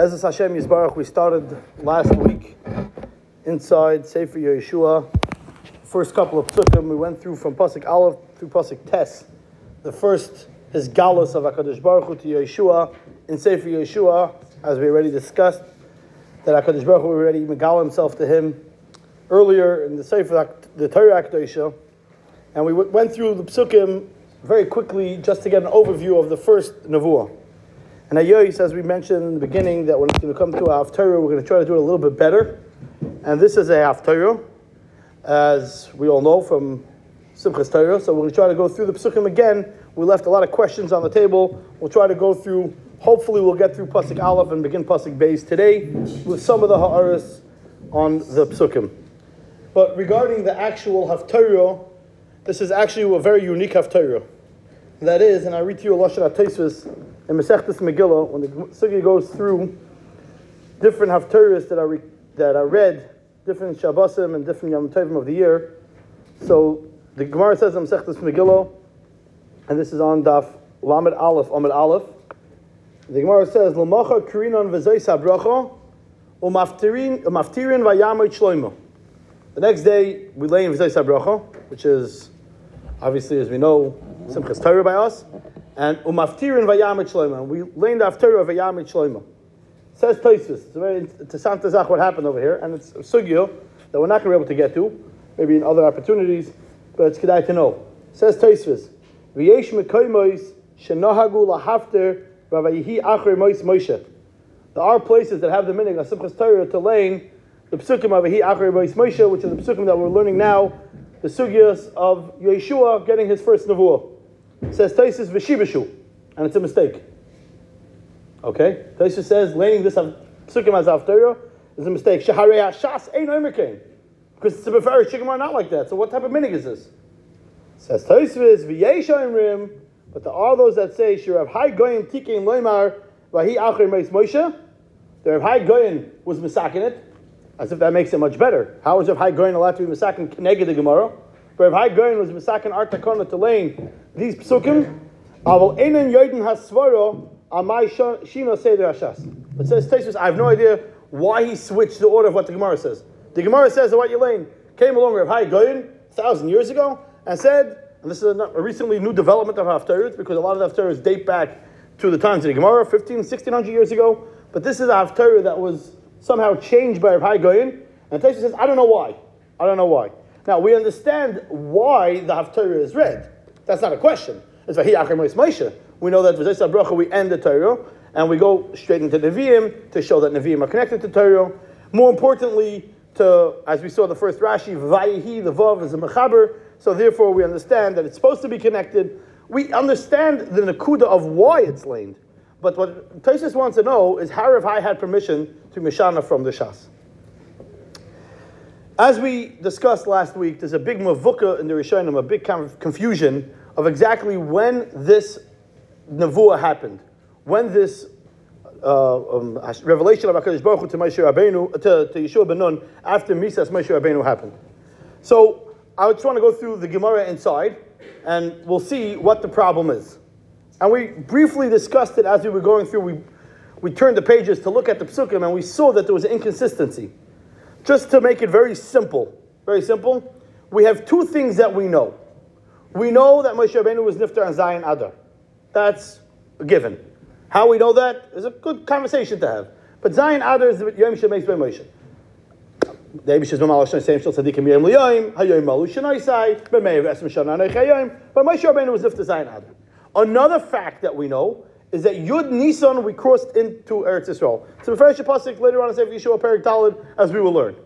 Be'ezus Hashem Yisbarach, we started last week inside Sefer Yeshua. First couple of psukim, we went through from Pasuk Aleph through Pasuk Tes. The first is Galus of HaKadosh Baruch Hu to Yeshua in Sefer Yeshua, as we already discussed, that HaKadosh Baruch Hu already megal himself to him earlier in the Sefer, the Torah Akdosha. And we went through the psukim very quickly just to get an overview of the first Nevuah. And Ayois, as we mentioned in the beginning, that it's going to come to a Haftarah, we're going to try to do it a little bit better. And this is a Haftarah, as we all know from Simchas Torah. So we're going to try to go through the Psukim again. We left a lot of questions on the table. We'll try to go through, hopefully we'll get through Pasuk Aleph and begin Pasuk Beis today with some of the Ha'aris on the Psukim. But regarding the actual Haftarah, this is actually a very unique Haftarah. That is, and I read to you a Lashon HaTaisvis in Masechtas Megillah, when the Sugi goes through different Haftarahs that are, that are read, different Shabbosim and different Yom Tovim of the year. So the Gemara says in Masechtas Megillah, and this is on Daf Lamed Aleph, Amid Aleph. The Gemara says, L'macha krinon v'zois habracha, u'maftirin v'yamot shloimo. The next day, we lay in v'zois habracha, which is, obviously, as we know, Simchas Torah by us, and umaftirin vayamit shloima. We learned after vayamit shloima. Says Tosus. It's very interessant zach what happened over here, and it's a sugyo that we're not going to be able to get to, maybe in other opportunities, but it's kedai to know. Says Tosus. V'yesh mekoymois shenahagu lahafter v'vayihi achre mois Moshe. There are places that have the meaning of Simchas Torah to lane the psukim of Vahi achre mois Moshe, which is the psukim that we're learning now, the sugyas of Yeshua getting his first nevuah. Says Taisus v'shibashu, and it's a mistake. Okay, Taisus says laying this psukim as after is a mistake. Shaharei hashas ein omerkein, because it's a beferish shigam are not like that. So what type of minig is this? Says Taisus v'yesh oimrim, but there are those that say shirav hai goyim tikein loymar vahi achre meis Moshe. The Rav Hai was misakin it, as if that makes it much better. How is Rav Hai Goyin allowed to be misakin keneged the Gemara? Rav Hai Goyin was misakin artakona to lane these psukim. Aval enen yoidin hasvaro amai shino seder hashas. It says Taisus, I have no idea why he switched the order of what the Gemara says. The Gemara says that what Yelaine came along Rav Hai Goyin a thousand years ago and said, and this is a, recently new development of Haftarahs because a lot of the Haftarahs date back to the times of the Gemara, 15, 1600 years ago. But this is a Haftarah that was somehow changed by Rav Hai Goyin. And Taisus says, I don't know why. I don't know why. Now, we understand why the Haftarah is read. That's not a question. It's Vahi Moshe. We know that with Zaysa Bracha we end the Torah and we go straight into Nevi'im to show that Nevi'im are connected to Torah. More importantly, to as we saw the first Rashi, Vayihi, the Vav is a Mechaber. So therefore, we understand that it's supposed to be connected. We understand the Nakuda of why it's lamed. But what Taisus wants to know is how Rav Hai had permission to Mishana from the Shas. As we discussed last week, there's a big mavuka in the Rishonim, a big kind of confusion of exactly when this nevuah happened, when this uh, um, revelation of Hakadosh Baruch Hu to Moshe Rabbeinu, to, to Yeshua ben Nun after Misas Moshe Rabbeinu happened. So I just want to go through the Gemara inside, and we'll see what the problem is. And we briefly discussed it as we were going through. We we turned the pages to look at the psukim, and we saw that there was an inconsistency. Just to make it very simple, very simple, we have two things that we know. We know that Moshe Rabbeinu was niftar on Zayin Adar. That's a given. How we know that is a good conversation to have. But Zayin Adar is the Yom Shemeis by Moshe. But Moshe Rabbeinu was niftar Zayin Adar. Another fact that we know is that Yud Nisan we crossed into Eretz Yisrael. So the first pasuk later on in Sefer Yeshua Perik Talid, as we will learn.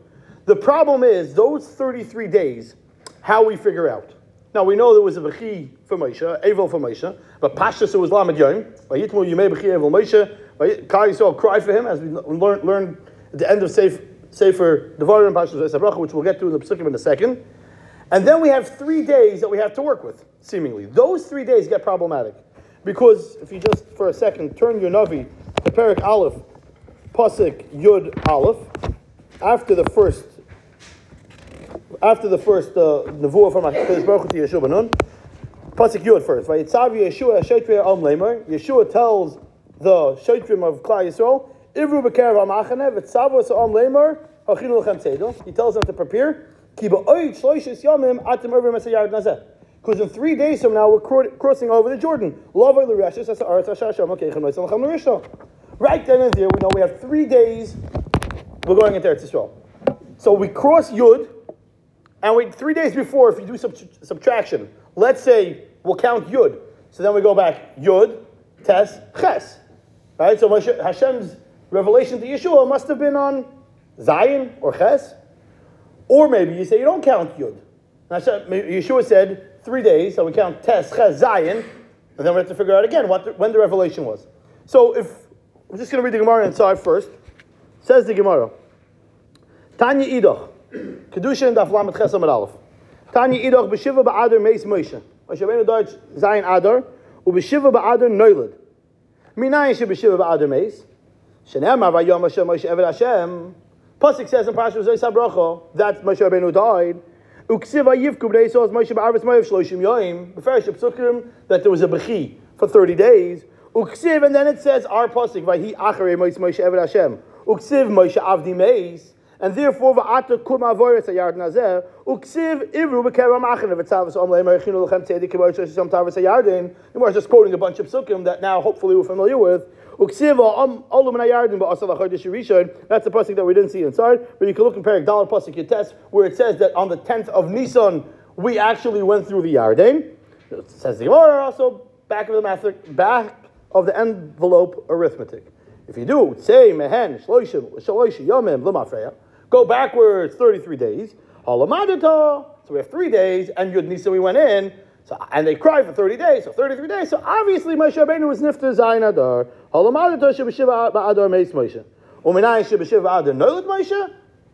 The problem is those 33 days, how we figure out. Now we know there was a Bechi for Moshe, Evil for Moshe, but Pashas it was Lamed Yom. Vayitmu Yimei Bechi Evil Moshe. Kal Yisrael cry for him, as we learned learn at the end of Sefer, Sefer Devarim Pashas Vesabracha, which we'll get to in the Pesukim in a second. And then we have three days that we have to work with, seemingly. Those three days get problematic. Because if you just for a second turn your Navi to Perik Aleph, Pasik Yud Aleph, after the first after the first uh, nevuah from HaKadosh Baruch to Yeshua Benun, Pasuk Yud first. Right? Yetzav Yeshua Sheitre Om Lemer. Yeshua tells the Sheitrim of Klal Yisrael, Ivru b'kerev ha'machane v'tzavos ha'am lemer ha'chinu l'chem tzedel. He tells them to prepare. Ki ba'oid shloishes yomim atim over mesayard nazeh. Because in three days from now, we're cro- crossing over the Jordan. Right then and there, we know we have three days we're going into Eretz Yisrael. So we cross Yud, and we three days before, if you do sub- subtraction, let's say we'll count Yud. So then we go back Yud, Tes, Ches. Right? So Hashem's revelation to Yeshua must have been on Zayin or Ches. Or maybe you say you don't count Yud. Yeshua said three days, so we count Tes, Ches, Zayin, and then we have to figure out again the, when the revelation was. So if I'm just going to read the Gemara inside first. Says the Gemara. Tanya Idoch. Kedusha and Daf Lamed Ches Amar Aleph. Tanya Idoch b'shiva ba'adar meis Moshe. Moshe Rabbeinu Deutsch Zayin Adar u'b'shiva ba'adar Noilad. Minayin she b'shiva ba'adar meis. Shenemar vayom Hashem Moshe Eved Hashem. Pasuk says in Parashat Zay Sabracha that Moshe Rabbeinu died. Uksiv Yivku b'nei Yisrael Moshe ba'arvis Moav Shloshim Yoim. B'ferish Psukim that there was a bechi for 30 days. Uksiv and then it says our pasuk vayhi acharei Moshe Moshe Eved Hashem. Uksiv Moshe Avdi Meis. And therefore, va'ata kum avoyres ayard nazer, uksiv ivru b'kerem achin v'tzavas om le'mer chinu lechem tzedi kibosh shom tavas ayardin. And we're just quoting a bunch of psukim that now hopefully we're familiar with. Um, Rishon. That's the pasuk that we didn't see inside, but you can look in Perik Dalad pasuk Yates where it says that on the tenth of Nisan we actually went through the Yarden. It says the Gemara also back of the math, back of the envelope arithmetic. If you do, say mehen shloishim shloishim yomim l'mafreya, go backwards 33 days. Halamadata. So we have three days, and Yud Nisa we went in, so, and they cried for 30 days, so 33 days. So obviously Moshe Rabbeinu was nifter zayin adar. Halamadata shebeshiva ba'adar meis Moshe. Uminai shebeshiva adar noilad Moshe.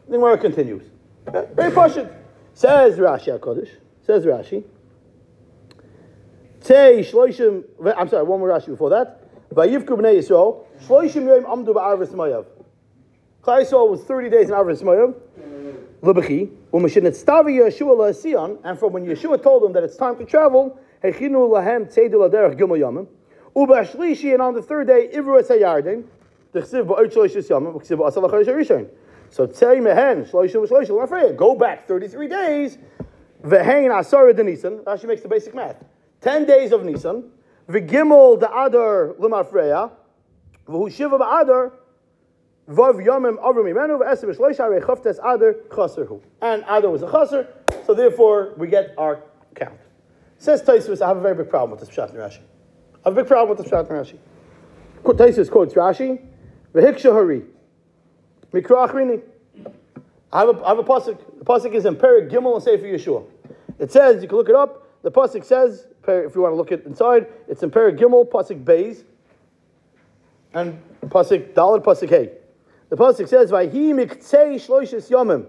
The Gemara continues. Very pashut. Says Rashi HaKodesh. Says Rashi. Tei shloishim. I'm sorry, one more Rashi before that. Vayivku b'nei Yisrael. Shloishim yoim amdu ba'arvis mayav. Klai was 30 days in Arvis mayav. Lebechi. Umashin stavi Yeshua la'asiyan. And from when Yeshua told them that it's time to travel, hechinu lahem tzeidu laderech gimel yamim. Ubashlishi, and on the third day, Ivru Esayardin, the ba'ot shloishis yamim, Chsiv ba'asal achayish harishon. So tzei mehen, shloishim shloishim, l'afreya. Go back 33 days. Vehein asara de Nisan. Rashi makes the basic math. 10 days of Nisan. V'gimel the Adar l'mafreya. V'hu shiva ba'adar. Vav yamim avram imenu v'eser v'shloisha rei chaftes Adar chaserhu. And Adar was a chaser, so therefore we get our count. Says Taisus, I have a very big problem with this Pshat Rashi. I have a big problem with this Pshat Rashi. Taisus quotes Rashi, V'hiksha hari. Mikra achrini. I have a, I have a pasuk. The pasuk is in Perik Gimel and Sefer Yeshua. It says, you can look it up. The pasuk says, if you want to look it inside, it's in Perik Gimel, pasuk Beis, and pasuk Dalad, pasuk Hey. The pasuk says, "Vayhi miktzei shloishes yomim."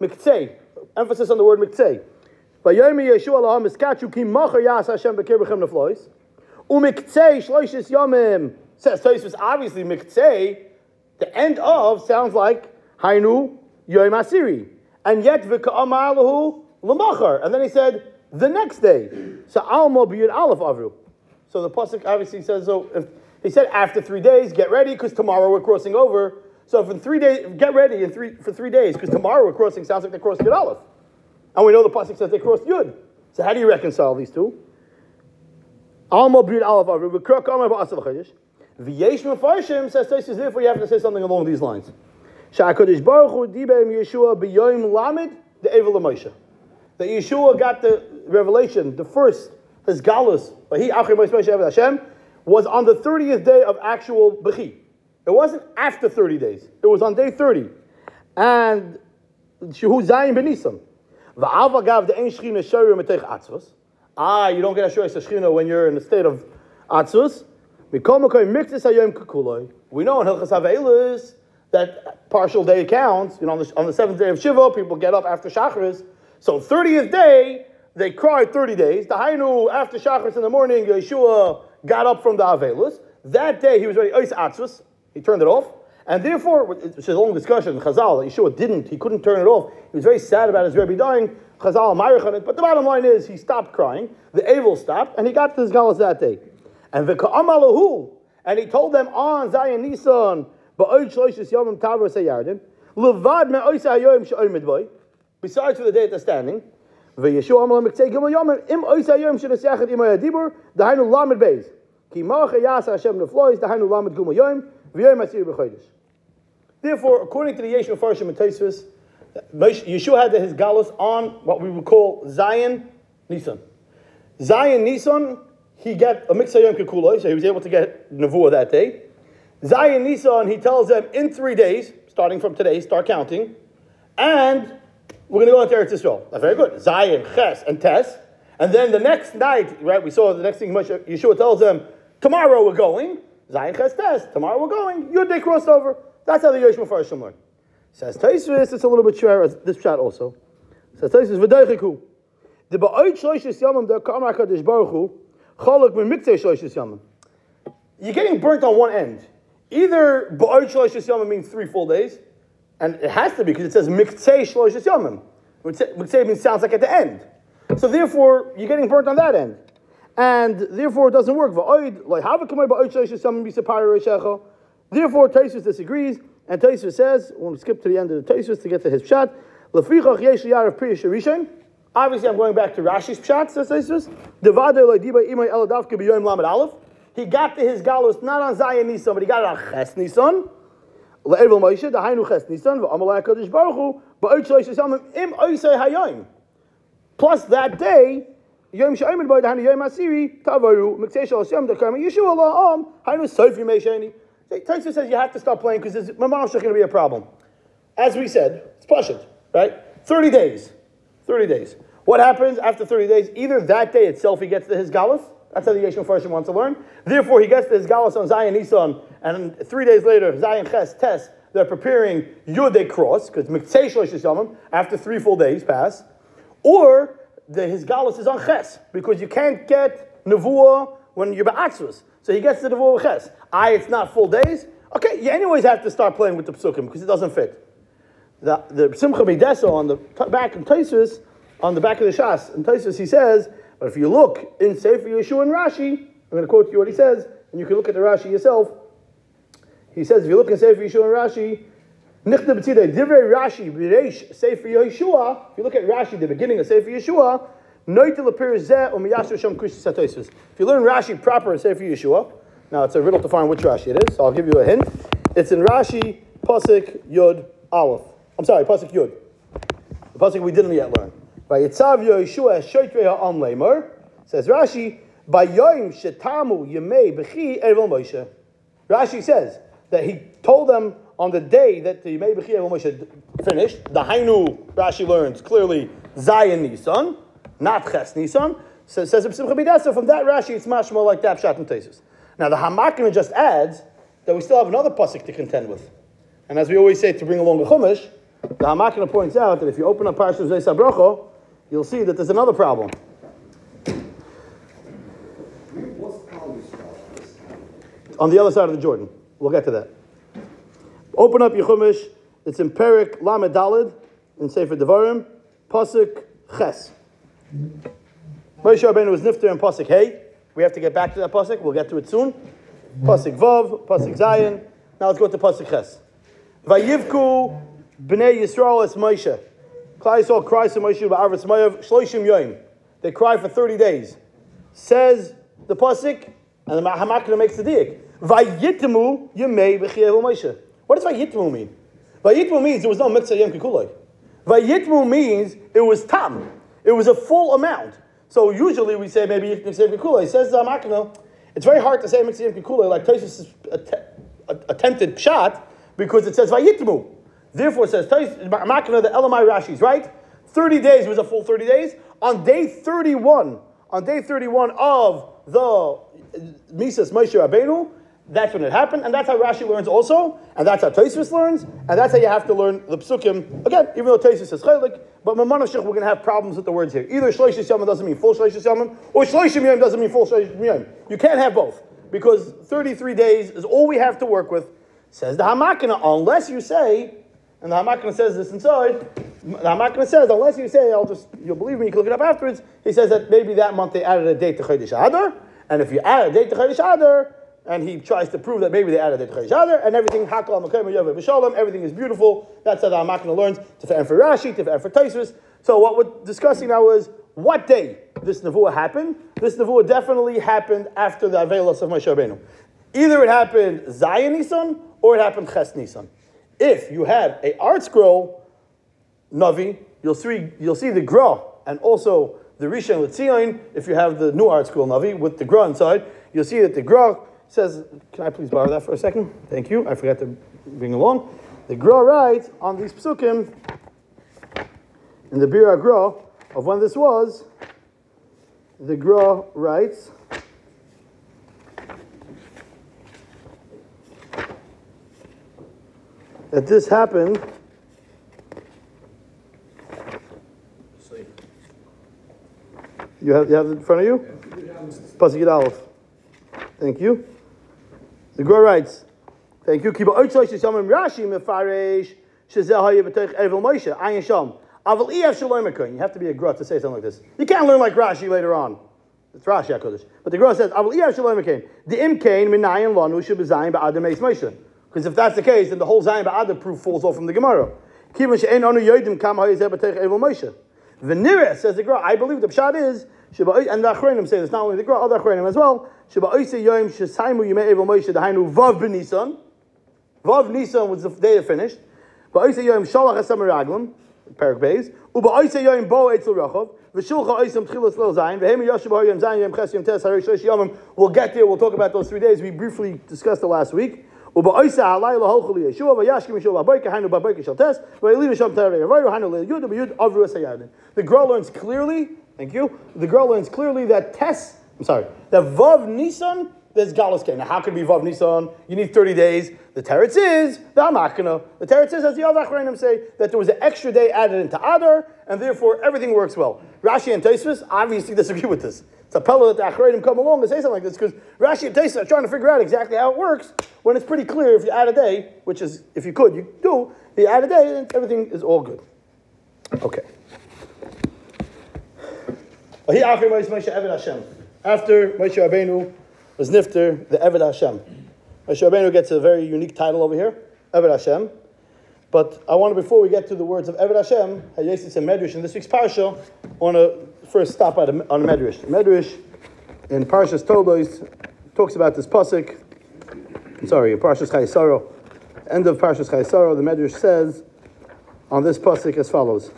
Miktzei, emphasis on the word miktzei. Vayomi Yeshua laham iskachu ki macher yas Hashem bekir b'chem neflois. Umiktzei shloishes yomim. Says Tosfos, obviously miktzei. The end of sounds like hainu yom asiri, and yet v'ka'amalahu l'machar. And then he said the next day. So almo b'yud aleph avru. So the pasuk obviously says so. If he said after three days, get ready because tomorrow we're crossing over. So if in three days, get ready in three for three days because tomorrow we're crossing. Sounds like they're crossing Yud Aleph, and we know the pasuk says they crossed Yud. So how do you reconcile these two? Alma b'yud aleph avru v'krok amar ba'asal chayish. V'yesh mefarshim says Tosfos. Therefore, you have to say something along these lines. Sha'akodesh baruch hu diber Yeshua b'yoyim lamed the Evil Moshe. That Yeshua got the revelation, the first his galus, but he Achim Moshe Hashem was on the 30th day of actual Bechi. It wasn't after 30 days. It was on day 30. And Shehu Zayin Benisim. Va'ava gav the. Ah, you don't get a shoyim shchina when you're in a state of kukuloi. We know in Hilchas Havelis that partial day counts. You know, on the, on the seventh day of Shiva, people get up after Shacharis. So 30th day, they cry 30 days. The Hainu, after Shacharis in the morning, Yeshua got up from the Avelus. That day he was ready, oh, Ois Atzvus. He turned it off. And therefore, it's a long discussion. Chazal, Yeshua didn't, he couldn't turn it off. He was very sad about his Rebbe dying. Chazal, Myrich on it. But the bottom line is, he stopped crying. The Avel stopped, and he got to his Galas that day. And the Ka'amalahu, and he told them on Zayin Nisan, boy, besides for the day that they're standing, וישוע אמר למקצה גמל יאמר, אם אויס היום שנסח את אמי הדיבור, דהיינו למד בייז. כי מלך יעשה השם נפלויס, דהיינו למד גמל יום, ויום עשיר בחודש. Therefore, according to the Yesh Mepharshim and Taisvis, Yeshua had his gallows on what we would call Zayin Nisan. Zayin Nisan, he got a mixed Yom Kikuloi, so he was able to get Navua that day. Zayin Nisan, he tells them in three days, starting from today, start counting, and we're going to go into Eretz Yisrael. That's very good. Zayin, Ches, and Tes. And then the next night, right, we saw the next thing Yeshua tells them, tomorrow we're going. Zayin, Ches, Tes. Tomorrow we're going. Yud, they crossed over. That's how the Yoshua Farshim learn. Says Taisvis, it's a little bit share this chat also. Says Taisvis, v'deichiku. The ba'oid shloishis yamim der kamar kadosh baruch hu, chalak min miktei shloishis yamim. You're getting burnt on one end. Either ba'oid shloishis yamim means three full days, and it has to be because it says miktei shloishis yamim. Miktei means sounds like at the end. So therefore, you're getting burnt on that end. And therefore, it doesn't work. Therefore, Taisus disagrees, and Taisus says, we'll skip to the end of the Taisus to get to his pshat. Obviously, I'm going back to Rashi's pshat, says Taisus. He got to his galus not on Zayin Nisan, but he got it on Ches Nisan. Le'evel Moshe, dahainu Ches Nisan, v'amalai HaKadosh Baruch Hu, ba'oid shloish yisam im oisei hayayim. Plus that day, Yom Shaimin by Dahani Yom Asiri, Tavaru, Miksei Shal Hashem, Dakar, Yeshua La'am, Hainu Sofi Meisheni. Taisa says you have to stop playing because there's mamash going to be a problem. As we said, it's pashut, right? 30 days. 30 days. What happens after 30 days? Either that day itself he gets to his galus, that's how the Yeshua Farshim wants to learn. Therefore, he gets his galus on Zayin Nisan, and three days later, Zayin Ches Tes, they're preparing they cross, because Miktsei Shlosh after three full days pass. Or the, his galus is on Ches, because you can't get Nevuah when you're Ba'atzvus. So he gets the Nevuah Ches. I, it's not full days. Okay, you anyways have to start playing with the psukim because it doesn't fit. The, the Simcha Mideso on the back of Taisus, on the back of the Shas, in Taisus he says, but if you look in Sefer Yeshua and Rashi, I'm going to quote you what he says, and you can look at the Rashi yourself. He says, if you look in Sefer Yeshua and Rashi, Divrei Rashi, B'reish Sefer Yeshua, if you look at Rashi, the beginning of Sefer Yeshua. If you learn Rashi proper Sefer Yeshua, now it's a riddle to find which Rashi it is, so I'll give you a hint. It's in Rashi, Pasik, Yud, Aleph. I'm sorry, Pasik Yud. The Pasik we didn't yet learn. By Yitzav Yeshua Shoitre Ha'am Leimer, says Rashi, by Yoim Shetamu Yemei B'chi Ervel Moshe. Rashi says that he told them on the day that the Yemei B'chi Ervel Moshe finished, the Hainu, Rashi learns clearly Zayin Nisan, not Ches Nisan. So says from that Rashi, it's much more like that Pshat and Tesis. Now the Hamakna just adds that we still have another pasuk to contend with. And as we always say to bring along a Chumash, the Hamakna points out that if you open up Parashat Zay Sabrocho, you'll see that there's another problem. On the other side of the Jordan. We'll get to that. Open up your Chumash. It's in Perik Lamed Dalid in Sefer Devarim, Pasuk Ches. Moshe Rabbeinu was nifter in Pasuk Hey. We have to get back to that pasuk. We'll get to it soon. Pasuk Vav, Pasuk Zayin. Now let's go to Pasuk Ches. Vayivku bnei Yisrael es Moshe. Cries to Moshe shloishim yoyim. They cry for 30 days. Says the pasuk, and the Hamakna makes the diak. B'chiev Moshe. What does Vayitmu mean? Vayitmu means there was no mitzvah yom kikuloi. Vayitmu means it was tam. It was a full amount. So usually we say maybe Mitzvah Kikula. He says uh, Zamakno, it's very hard to say Mitzvah Kikula like Tosis attempted pshat because it says Vayitmu. Therefore it says Zamakno the Elamai Rashi is right. 30 days was a full 30 days. On day 31, on day 31 of the Mises Moshe Rabbeinu, that's when it happened, and that's how Rashi learns also, and that's how Tosfos learns, and that's how you have to learn the psukim. Again, even though Tosfos says chaylik, but Mamanashich, we're going to have problems with the words here. Either Shloishis Yom doesn't mean full Shloishis Yom, or Shloishim Yom doesn't mean full Shloishim Yom. You can't have both, because 33 days is all we have to work with, says the Hamakana, unless you say, and the Hamakana says this inside, the Hamakana says, unless you say, I'll just, you'll believe me, you can look it up afterwards, he says that maybe that month they added a date to Chodesh Adar, and if you add a date to Chodesh Adar, and he tries to prove that maybe they added a date to Chodesh Adar, and everything hakal b'shalom, everything is beautiful. That's how the Amakna learns to and for Rashi, to for Taisus. So what we're discussing now is what day this nevuah happened. This nevuah definitely happened after the Avelos of Moshe Rabbeinu. Either it happened Zayin Nisan or it happened Ches Nisan. If you have a ArtScroll Navi, you'll see you'll see the Gra and also the Rishon Letzion. If you have the new ArtScroll Navi with the Gra inside, you'll see that the Gra says, "Can I please borrow that for a second? Thank you. I forgot to bring along." The Gra writes on these psukim in the Bir Gra of when this was. The Gra writes. That this happened You have, you have it in front of you? Pasuk Aleph. Thank you. The Gra writes, thank you. Kiba oitzoy sheshamim Rashi mefaresh shezeh haya b'toich Evil Moshe shalom You have to be a Gra to say something like this. You can't learn like Rashi later on. It's Rashi HaKodesh. But the Gra says, Aval ef shalom The im kain minayin lanu shebezayin ba'adam eis Moshe. Because if that's the case, then the whole Zayin ba'adam proof falls off from the Gemara. Kiva she'en anu yodim kam haya zeh er b'toich Evil Moshe. Venira says the Gra. I believe the pshat is and the Achronim say this. Not only the Gra, other Achronim as well. Sheba Oise Yom Shesaimu Yimei Evel Moshe Dahainu Vav B'Nisan. Vav Nisan was the day it finished. But Oise Yom Shalach Esam Raglim. Perak Beis. Uba Oise Yom Bo Eitzel Rachov. V'shulcha Oisem Tchilas Lil Zayin. V'hem Yoshem Yom Zayin Yom Tes Shlosh Yomim. We'll get there. We'll talk about those three days. We briefly discussed it last week. ובאויסה הלילה הולכו לישוע וישכם ישוע בבויקה היינו בבויקה של טס וילינו שם תרבי רבוירו היינו ליהודה ביוד עברו את הירדן. The girl learns clearly, thank you, the girl learns clearly that Tess, I'm sorry, that Vav Nisan, there's Galus Now how can it be Vav Nisan? You need 30 days. The Teretz is, the Hamakana, the Teretz is, as the other Achrayim say, that there was an extra day added into Adar, and therefore everything works well. Rashi and Taisvis obviously disagree with this. It's a pella that the Achreidim come along and say something like this because Rashi and Taisa are trying to figure out exactly how it works when it's pretty clear if you add a day, which is, if you could, you do, if you add a day, then everything is all good. Okay. After Moshe Rabbeinu was Nifter, the Eved Hashem. Moshe Rabbeinu gets a very unique title over here, Eved Hashem. But I want to, before we get to the words of Eved Hashem, Hayesis and Medrash in this week's parsha, I want to first stop at a, on a Medrash. Medrash in Parshas Toldos talks about this pasuk. Sorry, Parshas Chayesaro. End of Parshas Chayesaro, the Medrash says on this pasuk as follows.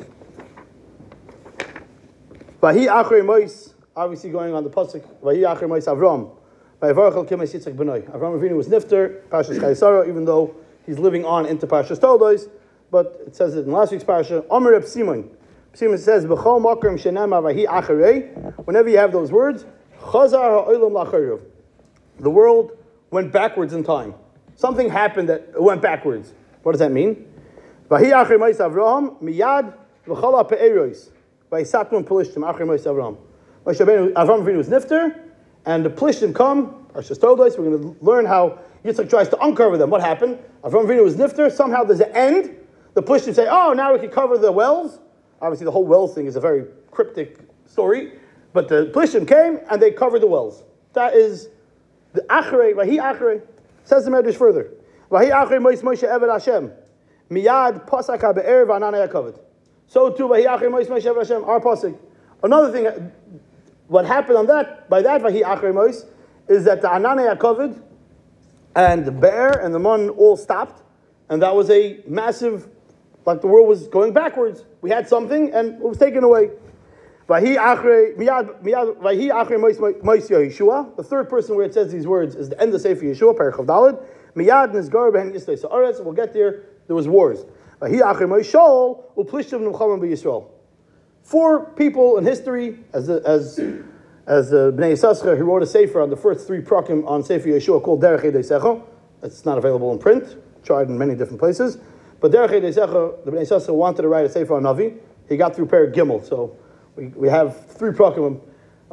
Vahi achrei mois, obviously going on the pasuk. Vahi achrei mois Avram. B'noi. Avram Avinu was nifter. Parshas Chayesaro, even though he's living on into Parshas Toldos, but it says it in last week's parsha. Omer Reb Simon. Simon says, "B'chol makrim shenema vahi acharei." Whenever you have those words, chazar ha'olam lachariv. The world went backwards in time. Something happened that went backwards. What does that mean? Vahi acharei ma'is Avraham miyad v'chol ha'pe'erois v'isatmun pelishtim acharei ma'is Avraham. Avram Avinu was nifter, and the pelishtim come. Parshas Todos. We're going to learn how Yitzchak tries to uncover them. What happened? Avram Avinu was nifter. Somehow there's an end. The pelishtim say, "Oh, now we can cover the wells." Obviously, the whole wells thing is a very cryptic story, but the Plishtim came and they covered the wells. That is the Achrei, Vahi Achrei. Says the Medrash further. Vahi Achrei Mois Moshe Eved Hashem. Miyad Pasaka Be'er V'ananei HaKavod. So too, Vahi Achrei Mois Moshe Eved Hashem, our Pasuk. Another thing, what happened on that, by that Vahi Achrei Mois, is that the Ananei HaKavod and the Be'er and the Mon all stopped, and that was a massive like the world was going backwards. We had something and it was taken away. Vahi Achre, Miyad, Miyad, Vahi Achre Mois Yeshua, the third person where it says these words is the end of Sefer Yeshua, Perichav Dalid. Miyad Nizgar Behen Yisrael Sa'aretz. We'll get there. There was wars. Four people in history, as as as uh, Bnei Yissaschar, he wrote a sefer on the first three prakim on Sefer Yeshua called Derech Secho. It's not available in print. Tried in many different places. But Derech Eidesecha, the Bnei Sasa wanted to write a Sefer on Navi. He got through Per Gimel. So we, we have three prakim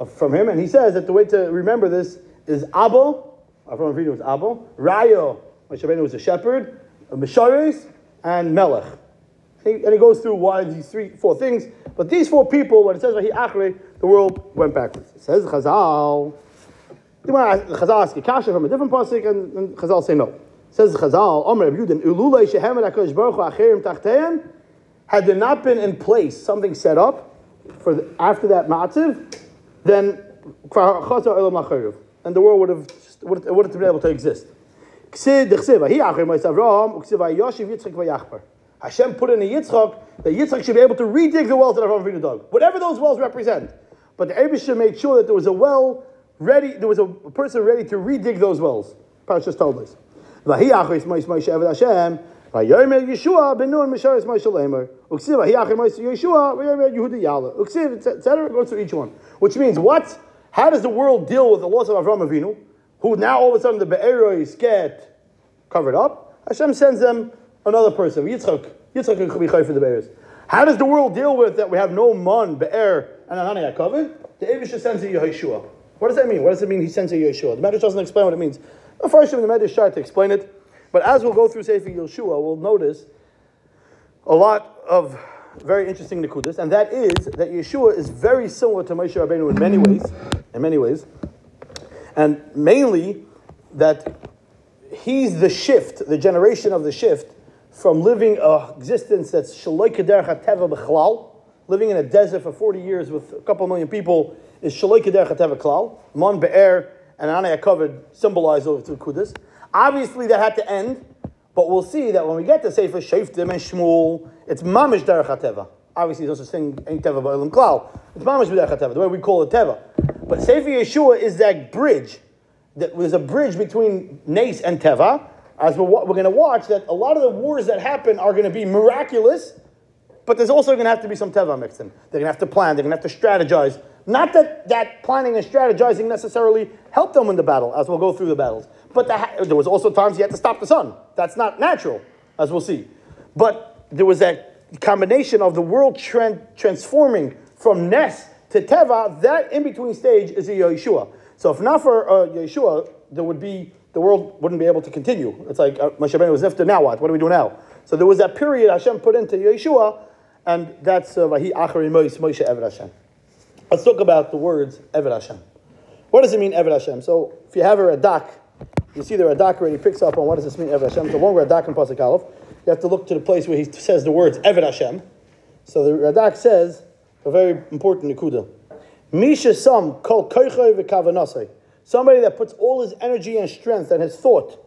from him. And he says that the way to remember this is Abba, Avram Avinu was Abba, Rayo, Moshe Rabbeinu was a shepherd, Misharis, and Melech. And he, goes through why these three, four things. But these four people, when it says he Achre, the world went backwards. It says Chazal, Chazal asks a kasha from a different pasuk, and, and Chazal say no. Says Chazal, Omer Yudin, Ululei shehem Hakadosh Baruch Hu acherim tachteim. Had there not been in place something set up for the, after that matziv, then and the world would have would have, would have been able to exist. Hashem put in a Yitzchak that Yitzchak should be able to redig the wells that Avraham Avinu dug, whatever those wells represent. But the Abishah made sure that there was a well ready, there was a person ready to redig those wells. Parashas told us. Vayomer Yeshua ben Nun Misharis Moshe Lemer. Uksiva Hiachim Moshe Yeshua Vayomer Yehuda Yala. Uksiv etc. Goes through each one, which means what? How does the world deal with the loss of Avram Avinu, who now all of a sudden the Be'erois get covered up? Hashem sends them another person, Yitzchak. Yitzchak be for the Be'eros. How does the world deal with that we have no man, Be'er, and Ananiah covered? The Avish sends a Yeshua. What does that mean? What does it mean he sends a Yeshua? The Medrash doesn't explain what it means. The first the Medrash tried to explain it. But as we'll go through Sefer Yeshua, we'll notice a lot of very interesting nekudas, and that is that Yeshua is very similar to Moshe Rabbeinu in many ways, in many ways, and mainly that he's the shift, the generation of the shift from living a existence that's shaloi kederach hateva b'chlal, living in a desert for 40 years with a couple million people, is shaloi kederach hateva klal, mon be'er and anaya covered symbolize over to Kudus. Obviously, that had to end, but we'll see that when we get to Sefer Shaftim and Shmuel, it's mamish derech hateva. Obviously, there's no such thing ain't teva ba'olim klal. It's mamish derech hateva, the way we call it teva. But Sefer Yeshua is that bridge. That there's a bridge between Nace and teva. As we're, we're going to watch, that a lot of the wars that happen are going to be miraculous, but there's also going to have to be some teva mixed in. They're going to have to plan. They're going to have to strategize. Not that that planning and strategizing necessarily helped them win the battle, as we'll go through the battles. But the, there was also times he had to stop the sun. That's not natural, as we'll see. But there was that combination of the world trend transforming from Ness to Teva. That in between stage is a Yeshua. So if not for uh, Yeshua, there would be the world wouldn't be able to continue. It's like uh, Moshe Rabbeinu was nifter. Now what? What do we do now? So there was that period Hashem put into Yeshua, and that's uh, Vahi Achari Moshe Eved Hashem. Let's talk about the words Eved Hashem. What does it mean Eved Hashem? So if you have a Radak, you see the Radak already picks up on what does this mean, Eved Hashem. So one Radak in Pasuk Aleph, you have to look to the place where he says the words Eved Hashem. So the Radak says a very important nikuda. Misha Sam kol koichay v'kavanasay. Somebody that puts all his energy and strength and his thought.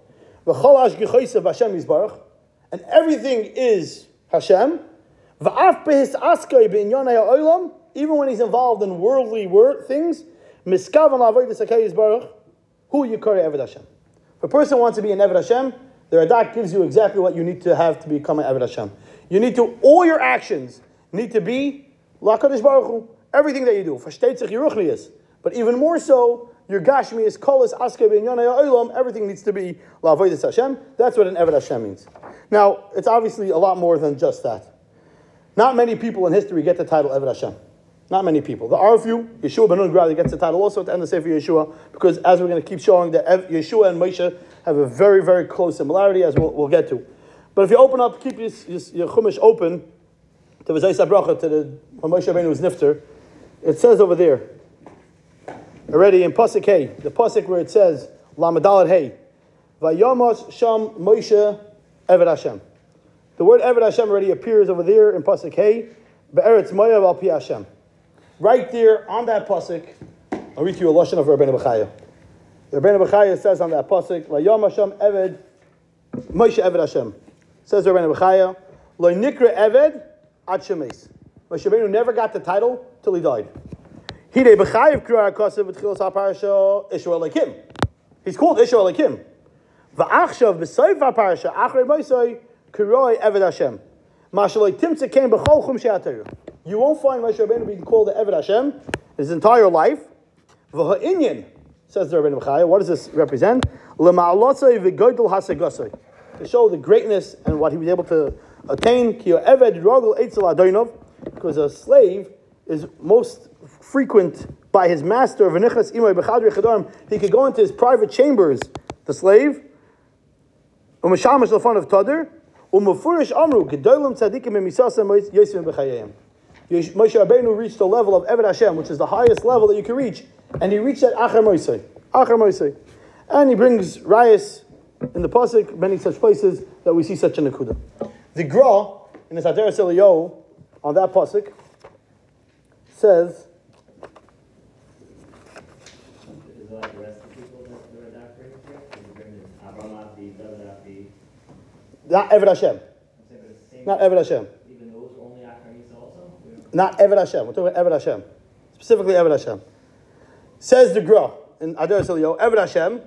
And everything is Hashem. Even when he's involved in worldly word things. Who you Eved Hashem. If a person wants to be an Eved Hashem, the Radak gives you exactly what you need to have to become an Eved Hashem. You need to, all your actions need to be Lakadosh Baruch Hu. Everything that you do. But even more so, your Gashmi is Kolis Aske Olam. Everything needs to be La'avoidus Hashem. That's what an Eved Hashem means. Now, it's obviously a lot more than just that. Not many people in history get the title Eved Hashem. Not many people. The Arfu, Yeshua ben Nun gets the title also at the end of Sefer Yeshua, because as we're going to keep showing that Yeshua and Moshe have a very, very close similarity, as we'll, we'll get to. But if you open up, keep your, your Chumash open to Vizay Sabracha, to the when Moshe Rabbeinu was Nifter, it says over there, already in Pasuk Hey, the Pasuk where it says, Lamadalat Hey, Vayamos Sham Moshe Eved Hashem. The word Eved Hashem already appears over there in Pasuk Hey, Be'eretz Moyav al Pi Hashem. Right there on that pasuk, I'll read to you a lashon of Rabbeinu Bechaya. Rabbeinu Bechaya says on that pasuk, "Vayom Hashem Eved Moshe Eved Hashem." Says Rabbeinu Bechaya, "Lo nikra Eved ad shemes." Moshe never got the title till he died. He's called Ishmael Ekim. Va'achshav b'soif HaParasha Achrei Moshe Kuroi Eved Hashem. Mashaloi Timtze came b'chol Chum She'atayu. You won't find Moshe Rabbeinu being called the Eved Hashem his entire life. V'ha'inyan, says the Rabbeinu Chaya. What does this represent? L'ma'alotzai v'goydel hasegasai. To show the greatness and what he was able to attain. Ki Eved rogel eitzel adoinov. Because a slave is most frequent by his master. V'nichas imay chadorim. He could go into his private chambers, the slave. Umashamash l'fon of Tadr. Umufurish amru gedolim tzadikim yosim b'chayayim. Moshe Rabbeinu reached the level of Eved Hashem, which is the highest level that you can reach, and he reached that Acher Moshe. Achar Moisei. And he brings Rayas in the Pasuk, many such places that we see such a Nakuda. The Gra, in the Ateret Eliyahu, on that Pasuk, says, Is it like the rest of the people that that are doctoring here? Is it bringing Abraham Avdi, David Avdi? Not Eved Hashem, not Eved Hashem, not Eved Hashem. We're talking about Eved Hashem, specifically Eved Hashem. Says the Gra in Ateret Eliyahu, Eved Hashem,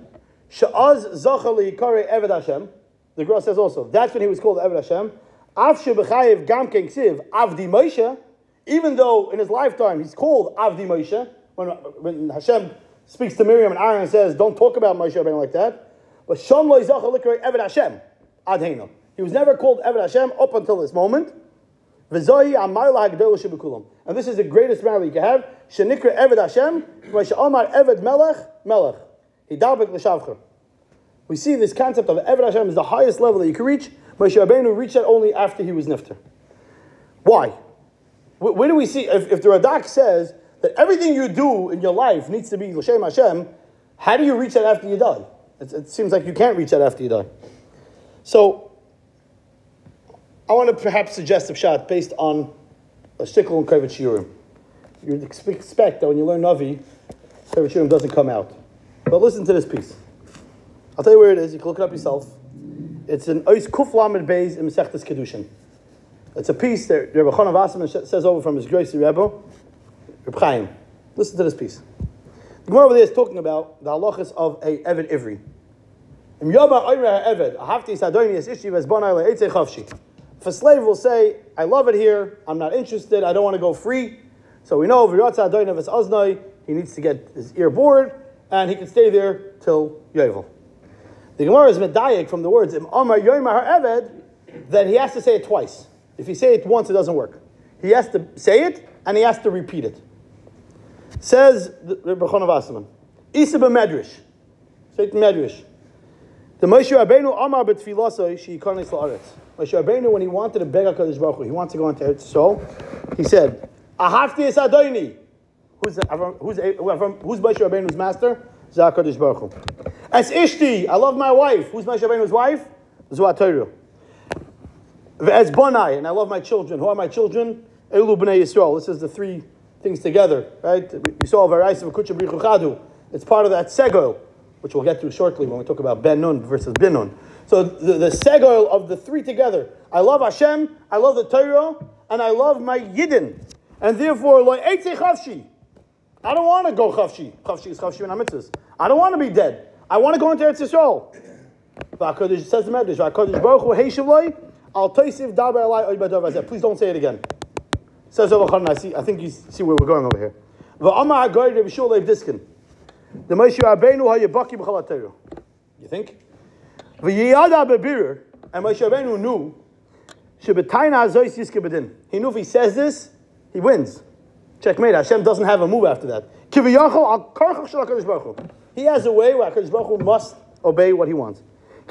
Sha'az Zachar Yikare Eved Hashem. The Gra says also that's when he was called Eved Hashem. Av Shebechayev Gam Ksiv Avdi Moshe, even though in his lifetime he's called Avdi Moshe, when, when Hashem speaks to Miriam and Aaron and says, "Don't talk about Moshe like that," but Shom Lo Zachar Likare Eved Hashem Ad Heino. He was never called Eved Hashem up until this moment. And this is the greatest marriage you can have. Shenikra Eved Hashem, Omar Eved Melech, Melech. Hidabek l'shavcher. We see this concept of Eved Hashem is the highest level that you can reach. Moshe Rabbeinu reached that only after he was nifter. Why? Wh- Where do we see, if, if the Radak says that everything you do in your life needs to be L'Shem Hashem, how do you reach that after you die? It, it seems like you can't reach that after you die. So, I want to perhaps suggest a shot based on a shtickle and Kovet Shiurim. You'd expect that when you learn Navi, Kovet Shiurim doesn't come out. But listen to this piece. I'll tell you where it is. You can look it up yourself. It's an Ois Kuf Lamed Beis in Mesechtes Kedushin. It's a piece that Rebbe Chana Wasserman sh- says over from his Gracie Rebbe, Reb Chaim. Listen to this piece. The Gemara over there is talking about the halachas of a Eved Ivri. If a slave will say, I love it here, I'm not interested, I don't want to go free, so we know he needs to get his ear bored, and he can stay there till Yovel. The Gemara is medayik from the words that he has to say it twice. If he say it once, it doesn't work. He has to say it and he has to repeat it. Says the Rebbe Chona Wasserman, Isa b'medrash. Say it medrash. The Moshe Rabbeinu Amar b'tfilasoi she yikanis la'aretz. Moshe Rabbeinu, when he wanted to beg HaKadosh Baruch Hu, he wants to go into Eretz Yisrael, he said, "Ahafti es Adoni. Who's, who's, who's Moshe Rabbeinu's master? Zakadosh Baruch Hu. As Ishti, I love my wife. Who's Moshe Rabbeinu's wife? Zuatoru. As Bonai, and I love my children. Who are my children? Elu b'nei Yisrael. This is the three things together, right? You saw Varais of Kucha B'richu Chadu. It's part of that segol, which we'll get to shortly when we talk about Ben Nun versus Bin Nun. So the, the segol of the three together. I love Hashem, I love the Torah, and I love my Yidden. And therefore. I don't want to go chavshi. Chavshi is chavshi and mitzvahs. I don't want to be dead. I want to go into Eretz Yisrael. Says the Medrash, V'HaKadosh Baruch Hu. Please don't say it again. Says over I see, I think you see where we're going over here. V'amar hagoy Rebbe Shul Diskin. The Moshe Rabbeinu hayabaki b'chal HaTorah. You think? V'yiyada bebirur, and Moshe Rabbeinu knew, shebetayna hazois yiske bedin. He knew if he says this, he wins. Checkmate. Hashem doesn't have a move after that. Kiviyachol al karchach shel HaKadosh Baruch Hu. He has a way where HaKadosh Baruch Hu must obey what he wants.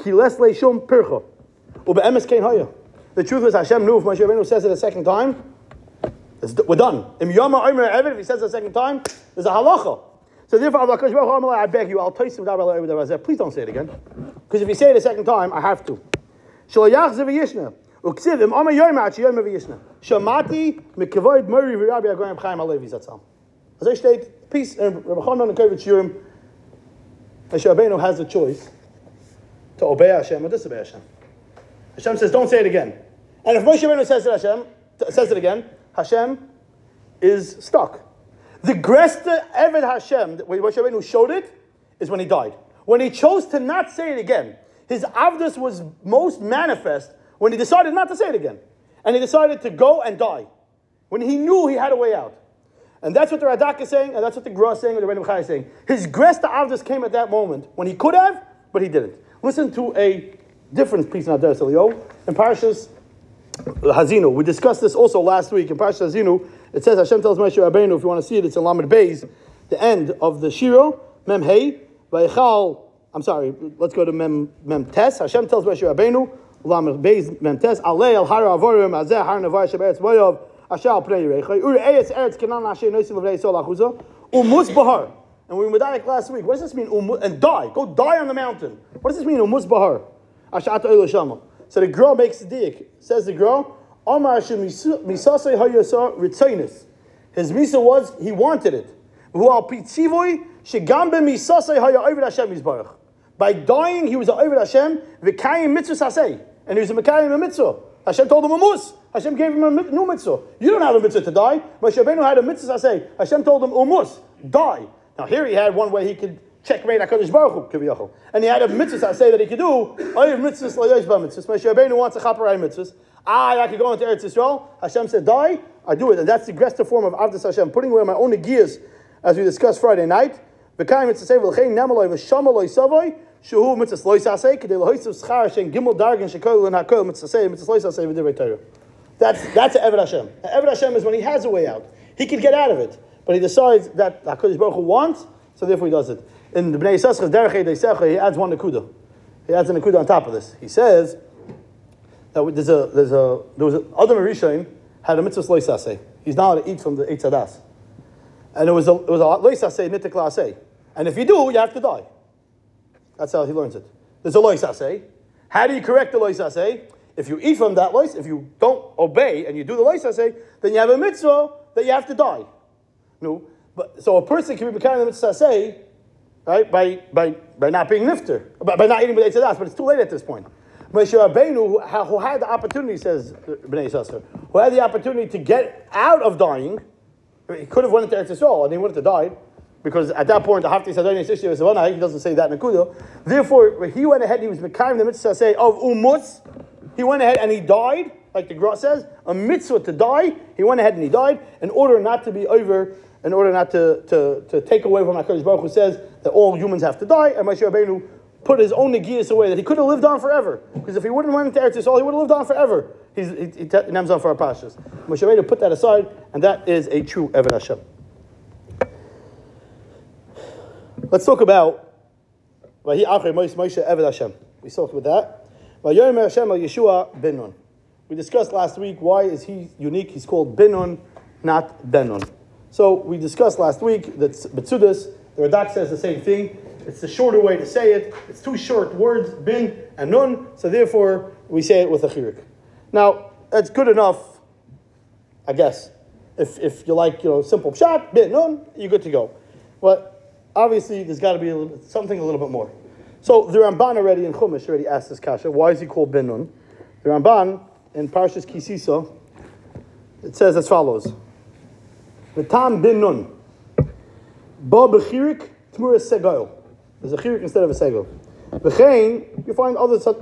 Ki les leishum pircha. Ube'emes kein haya. The truth is Hashem knew if Moshe Rabbeinu says it a second time, we're done. Im yama omer eved, if he says it a second time, there's a halacha. So therefore, I beg you, I'll taste that Please don't say it again. Because if you say it a second time, I have to. Shamati mikavoid mori v'rabi agoyim chaim alevi zatzal. As I state, peace, and Rabbi Chanan and Shurim, Moshe Rabbeinu has the choice to obey Hashem or disobey Hashem. Hashem says, don't say it again. And if Moshe Rabbeinu says it, Hashem, says it again, Hashem is stuck. The Gresta Eved Hashem, when Moshe Rabbeinu showed it, is when he died. When he chose to not say it again, his Avdus was most manifest when he decided not to say it again. And he decided to go and die. When he knew he had a way out. And that's what the Radak is saying, and that's what the Gra is saying, and the Rebbe Chai is saying. His Gresta Avdus came at that moment when he could have, but he didn't. Listen to a different piece in Adair Elio in Parashas Hazinu. We discussed this also last week in Parashas Hazinu. It says Hashem tells Moshe Rabbeinu, if you want to see it, it's in Lamed Beis, the end of the Shiro, Mem Hey, Vayichal, I'm sorry, let's go to Mem, Mem Tes. Hashem tells Moshe Rabbeinu, Lamed Beis, Mem Tes, Alei al Hara Avorim, Azeh Har Navar Sheberetz Voyov, Asher al Pnei Yerechai, Uri Eyes Eretz Kenan Asher Noisim Levrei Sol Achuza, Umus Bahar. And we were medayik last week. What does this mean? Umu, and die. Go die on the mountain. What does this mean? Umus bahar. Ashat oil. So the girl makes the dik. Says the girl, Omar misasei hayasa ritzoinus. His misa was he wanted it. By dying, he was an ovid Hashem v'kayim mitzvah sasei, and he was a mekayim a mitzvah. Hashem told him a mus. Hashem gave him a new mitzvah. You don't have a mitzvah to die. Moshe Rabbeinu had a mitzvah sasei. Hashem told him umus, die. Now here he had one way he could checkmate Hakadosh Baruch Hu and he had a mitzvah sasei that he could do. Oyev mitzvahs layosh mitzvahs. Moshe Rabbeinu wants a chaparai mitzvahs. Ah, I could go into Eretz Yisrael. Hashem said, die. I do it, and that's the aggressive form of Avdas Hashem, putting away my own gears, as we discussed Friday night. Shekol and. That's that's an Eved Hashem. An Eved Hashem is when he has a way out. He could get out of it, but he decides that Hakadosh Baruch Hu wants, so therefore he does it. In the Bnei Yissaschar Derech Eisecha, he adds one nakuda. He adds a nakuda on top of this. He says that there's a there's a there was a Adam Rishon had a mitzvah lois asei. He's not allowed to eat from the Eitz Hadas. And it was a it was a nitik asei. And if you do, you have to die. That's how he learns it. There's a lois asei. How do you correct the lois asei? If you eat from that lois, if you don't obey and you do the lois asei, then you have a mitzvah that you have to die. No, but so a person can be becoming the mitzvah asei, right? By by by not being nifter, by, by not eating with Eitz but it's too late at this point. Moshe Rabbeinu, who, had the opportunity, says Bnei Yissaschar, who had the opportunity to get out of dying, he could have went into Eretz and he wouldn't have died, because at that point the Hafti Sadoni Sishya he doesn't say that in Nakuda. Therefore, he went ahead, he was Mekayim the mitzvah say of Umus, he went ahead and he died, like the Gra says, a mitzvah to die, he went ahead and he died in order not to be over, in order not to, to, to take away from HaKadosh Baruch who says that all humans have to die, and Moshe Rabbeinu put his own negias away that he could have lived on forever. Because if he wouldn't went into Eretz Yisrael, he would have lived on forever. He's, he, he, names on for our pashas. Moshe Rabbeinu put that aside, and that is a true Eved Hashem. Let's talk about Vahi Achre Moshe Eved Hashem. We talked with that. Hashem al Yeshua Ben We discussed last week why is he unique. He's called Ben not Ben Nun. So we discussed last week that Betzudas, the Radak says the same thing. It's the shorter way to say it. It's two short words, bin and nun, so therefore we say it with a chirik. Now, that's good enough, I guess. If, if you like, you know, simple pshat, bin, nun, you're good to go. But obviously, there's got to be a little, something a little bit more. So the Ramban already in Chumash already asked this kasha. Why is he called bin nun? The Ramban in Parshas Kisisa, it says as follows: V'tam bin nun, ba b'chirik tmura segal. There's a chirik instead of a segel. V'chein, you find other such,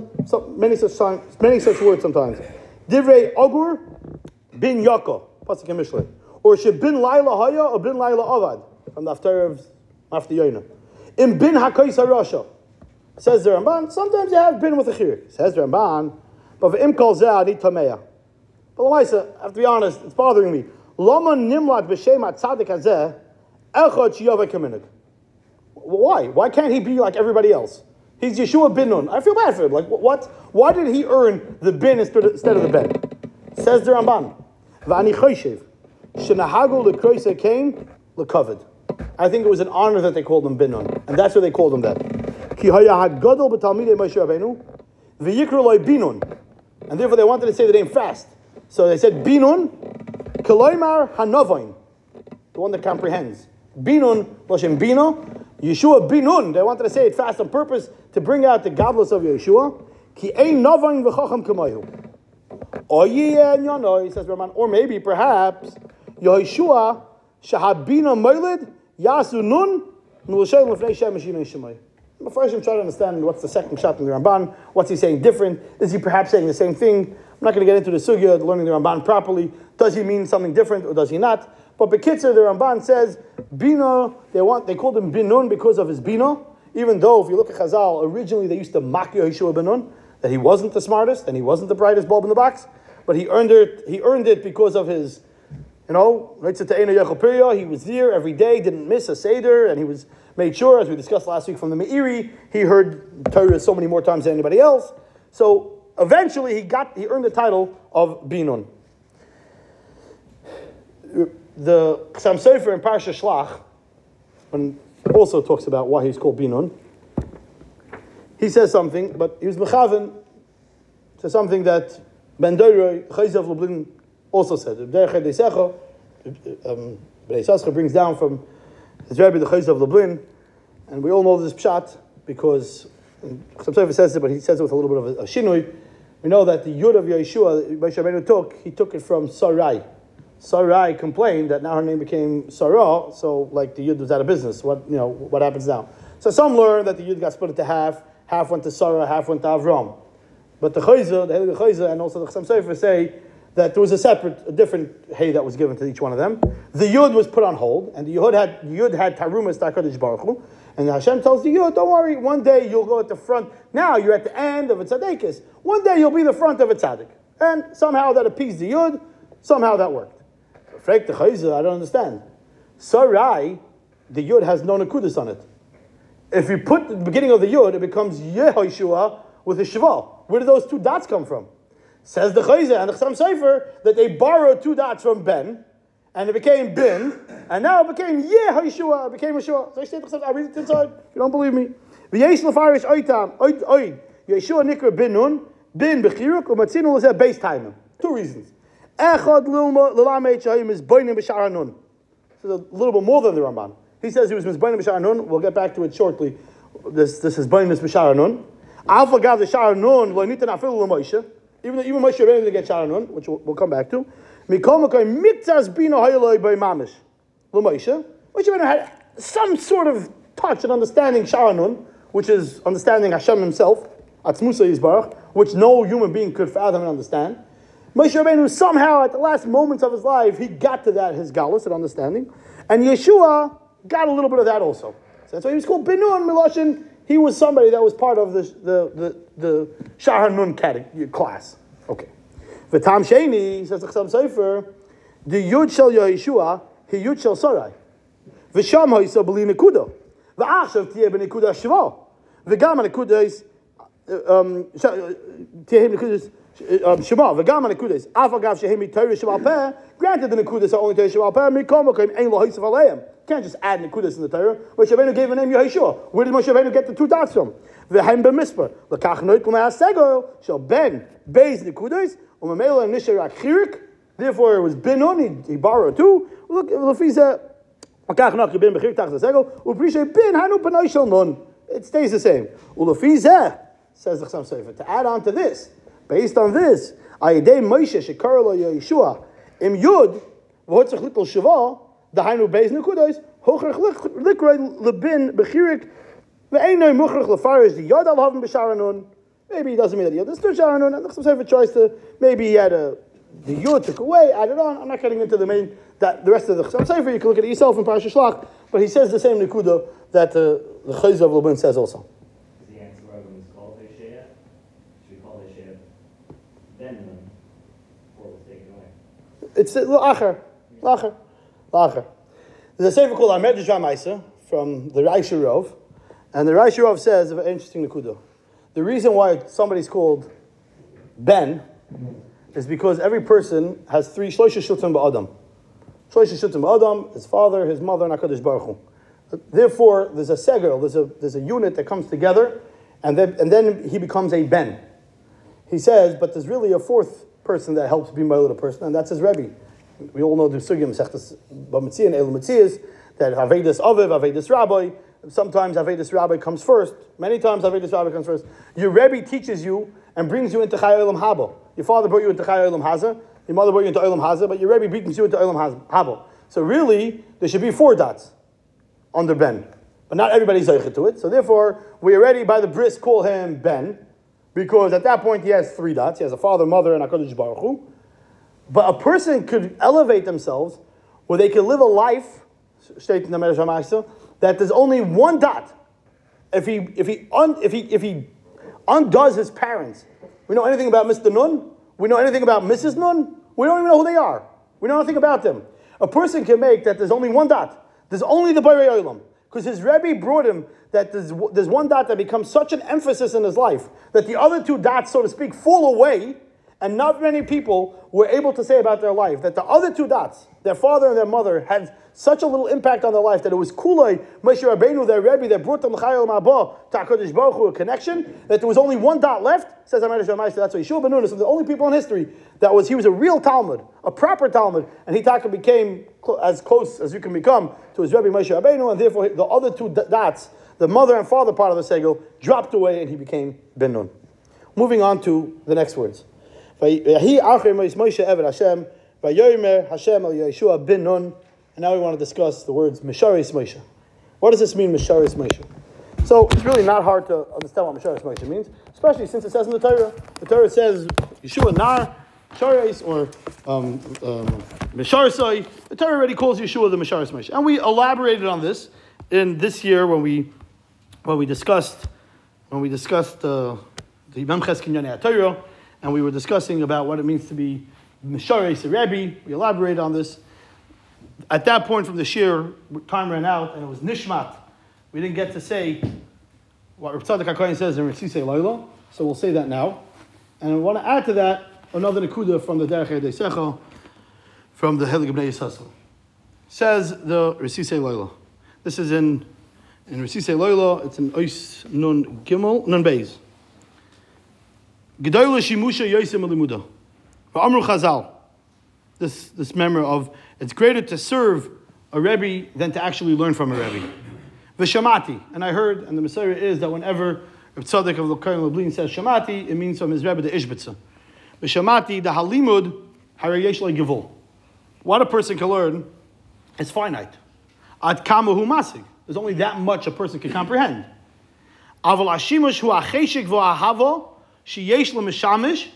many such many such words sometimes. Divrei agur bin yako pasuk in Mishlei, or she bin laila haya or bin laila avad from the after of after Yoina. In bin hakais harasha says the Ramban. Sometimes you have bin with a chirik. Says the Ramban, but im kol zeh ani tameya. But Lamaisa, I have to be honest, it's bothering me. Lama nimlat b'shem atzadik hazeh echad shiyavek kaminik. Why? Why can't he be like everybody else? He's Yeshua bin Nun. I feel bad for him. Like, what? Why did he earn the bin instead of the ben? Says the Ramban. V'ani choshev. Shenahagu lekroise kain lekovid. I think it was an honor that they called him bin Nun. And that's why they called him that. Ki haya hagadol b'talmidei Moshe Rabbeinu. V'yikru loy binun. And therefore they wanted to say the name fast. So they said binun. Koloimar hanovain. The one that comprehends. Binun, Loshem bino. Yeshua binun. They wanted to say it fast on purpose to bring out the godless of Yeshua. Ki ein navain v'chacham kamayu. Or says Ramban, or maybe perhaps Yeshua shahabina moiled yasu nun nulashem lefnei shemesh yinei shemay. First, I'm trying to understand what's the second shot in the Ramban. What's he saying different? Is he perhaps saying the same thing? I'm not going to get into the sugya, learning the Ramban properly. Does he mean something different or does he not? But Bekitzer, the Ramban says, Bina, they want they called him Binun because of his Bina, even though if you look at Chazal, originally they used to mock Yeshua Binun, that he wasn't the smartest and he wasn't the brightest bulb in the box, but he earned it, he earned it because of his, you know, he was there every day, didn't miss a Seder, and he was made sure, as we discussed last week from the Meiri, he heard Torah so many more times than anybody else. So eventually he got he earned the title of Binun the Chassam Sofer in Parsha Shlach, when also talks about why he's called Binun. He says something, but he was Mechaven to something that Ben Doiroi, Chayzav Lublin, also said. Um, brings down from his Rebbe, the Chayzav Lublin, and we all know this pshat because some says it, but he says it with a little bit of a, a shinui. We know that the Yud of Yeshua, Moshe took, he took it from Sarai. Sarai complained that now her name became Sarah, so like the Yud was out of business. What you know, what happens now? So some learn that the Yud got split into half, half went to Sarah, half went to Avram. But the Chayza, the Helig Chayza, and also the Chassam Sofer say that there was a separate, a different hay that was given to each one of them. The Yud was put on hold, and the Yud had Yud had Tarumas Takadish Baruch Hu, and Hashem tells the Yud, don't worry, one day you'll go at the front. Now you're at the end of a tzaddikus. One day you'll be the front of a tzaddik. And somehow that appeased the Yud, somehow that worked. Frek the Chayza, I don't understand. Sarai, the Yud has no Nakudis on it. If you put the beginning of the Yud, it becomes Yehoshua with a Shval. Where do those two dots come from? Says the Chayza and the Chassam Sofer that they borrowed two dots from Ben, and it became Bin, and now it became Yehoshua, it became Yeshua. So I say I read it inside. You don't believe me. The V'yesh lefarish oitam, oid, Yeshua nikra bin nun, bin bechiruk, umatzinu lezeh base time. Two reasons. Echad shahim is boinim b'shar nun. This is a little bit more than the Ramban. He says he was mizboinim b'shar nun. We'll get back to it shortly. This, this is boinim b'shar nun. Alpha gav the shar nun lo nita nafilu l'moisha. Even even Moshe Rabbeinu didn't get shar nun, which we'll, we'll come back to. Mikol makoy mitzas bino hayaloi by mamish. L'moisha. Moshe Rabbeinu had some sort of touch and understanding shar nun, which is understanding Hashem himself, Atzmusa Yisbarach, which no human being could fathom and understand. Moshe Rabbeinu somehow, at the last moments of his life, he got to that, his galus and understanding. And Yeshua got a little bit of that also. So that's why he was called Binun Miloshin. He was somebody that was part of the, the, the, the class. Okay. V'tam Sheni, says the Chassam Sofer, the Yud Shel Yeshua, he Yud Shel Sarai. V'sham ha'isa b'li nekuda. V'achshav tiyeh b'nekuda shva. V'gam nekuda is, um, tiyeh um, Uh, um, Shema, v'gam nekudas. Afagav shehemi Torah shemal peh. Granted, the nekudas are only Torah shemal peh. Mikom okim ein lo ha'isaf aleim. Can't just add nekudas in the Torah. Moshe Rabbeinu gave a name Yehoshua. Where did Moshe Rabbeinu get the two dots from? V'hem b'mispar. L'kach noit kum ha'asegol. Shall ben beis nekudas. Umamela nisher akhirik. Therefore, it was binun. He, he borrowed two. Look, lefiza. L'kach noit bin b'chirik tach ha'asegol. U'prishe bin hanu panoi shel nun. It stays the same. U'lefiza says the Chassam Sofer. To add on to this. Based on this, Ayidei Moshe Shekarlo Yeshua Im Yud V'hotzach Likol Shava Dahainu Beis Nekudos Hochrach Likroi Lebin Bechirik Ve'enoi Muchrach Lefarish the Yod Al Havim B'Sharanun Maybe he doesn't mean that he understood Sharanun and sort of choice to maybe he had a the Yud took away, added on. I'm not getting into the main that the rest of the Chassam Sofer. You can look at it yourself in Parashat Shlach, but he says the same Nekuda that uh, the Chayz of Lublin says also. Is the answer why when it's called Hosea? Should we call Hosea then Nun, or was taken away? It's uh, lacher, lacher, lacher. There's a sefer called Ahmed Maisa from the Raisha Rov, and the Raisha Rov says an interesting nekuda. The reason why somebody's called Ben is because every person has three shloisha shiltim ba'adam. Shloisha shiltim ba'adam, his father, his mother, and Hakadosh Baruch Hu. Therefore, there's a segel, there's a there's a unit that comes together, and then and then he becomes a Ben. He says, but there's really a fourth person that helps be my little person, and that's his Rebbe. We all know the sugim sechtas b'mitziah and elu mitzias that avedis aviv, avedis rabbi. Sometimes avedis rabbi comes first. Many times avedis rabbi comes first. Your Rebbe teaches you and brings you into Chai Olam Habo. Your father brought you into Chai Olam Haza. Your mother brought you into Olam Haza, but your Rebbe brings you into Olam Habo. So really, there should be four dots under Ben. But not everybody's zeichet to it. So therefore, we already by the bris call him Ben, because at that point he has three dots. He has a father, mother, and HaKadosh Baruch Hu. But a person could elevate themselves where they could live a life, that there's only one dot. If he if he un, if he if he undoes his parents, we know anything about Mr. Nun, we know anything about Mrs. Nun, we don't even know who they are. We know nothing about them. A person can make that there's only one dot. There's only the Borei Olam. Because his Rebbe brought him that there's, there's one dot that becomes such an emphasis in his life that the other two dots, so to speak, fall away And not many people were able to say about their life that the other two dots, their father and their mother, had such a little impact on their life that it was Kulay, Moshe Rabbeinu, their Rebbe, that brought them L'chayel Ma'aba to HaKadosh Baruch Hu, a connection, that there was only one dot left, says Amar Shemaish, that's why Yeshua Ben Nun is the only people in history that was, he was a real Talmud, a proper Talmud, and he taka became as close as you can become to his Rebbe Moshe Rabbeinu, and therefore the other two dots, the mother and father part of the Segel, dropped away and he became Ben Nun. Moving on to the next words. Vayi acher Moshe Eved Hashem, Vayomer Hashem al Yeshua ben Nun. And now we want to discuss the words Misharis Moshe. What does this mean, Misharis Moshe? So it's really not hard to understand what Misharis Moshe means, especially since it says in the Torah. The Torah says Yeshua Nar, Sharis, or um, um. The Torah already calls Yeshua the Misharis Moshe. And we elaborated on this in this year when we when we discussed when we discussed uh, the Memches Kinyanei Torah, and we were discussing about what it means to be Misharis Rebbe. We elaborated on this. At that point from the shir, time ran out, and it was Nishmat. We didn't get to say what Rav Tzadok says in Ritzisei Laila, so we'll say that now. And I want to add to that another Nakuda from the Derech Secha, from the Helig Bnei Yissaschar. Says the Ritzisei Laila. This is in in Ritzisei Laila, it's in Ois Nun Gimel, Nun Beis. Gedoyle Shimusha Yosem Elimuda. Amru Chazal. This, this memory of it's greater to serve a Rebbe than to actually learn from a Rebbe. Vishamati. And I heard, and the Messiah is that whenever Rav Tzadok of Lokayim Lublin says Shamati, it means from his Rebbe the Ishbitza. Vishamati, the Halimud, Harayesh Givul. What a person can learn is finite. Ad kamahu masig. There's only that much a person can comprehend. Aval ashimush hu acheshik v'ahavo sheyesh l'mishamish.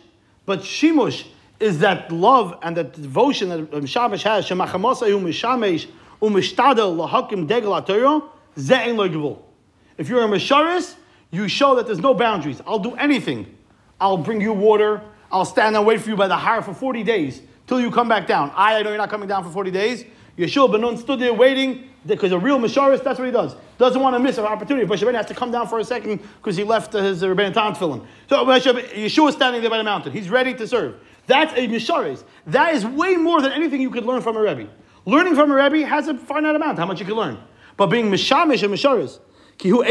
But shimush is that love and that devotion that um, mishamish has. Shemachamasa hu mishamish umishtadel lahakim degel atayro ze'en lo If you're a misharis, you show that there's no boundaries. I'll do anything. I'll bring you water. I'll stand and wait for you by the har for 40 days till you come back down. I, I know you're not coming down for 40 days. Yeshua Benon stood there waiting because a real Misharis, that's what he does. Doesn't want to miss an opportunity. But Shabbat has to come down for a second because he left uh, his uh, Rabban Tan filling. So Yeshua is standing there by the mountain. He's ready to serve. That's a Misharis. That is way more than anything you could learn from a Rebbe. Learning from a Rebbe has a finite amount, how much you can learn. But being Mishamish and Misharis, Kihu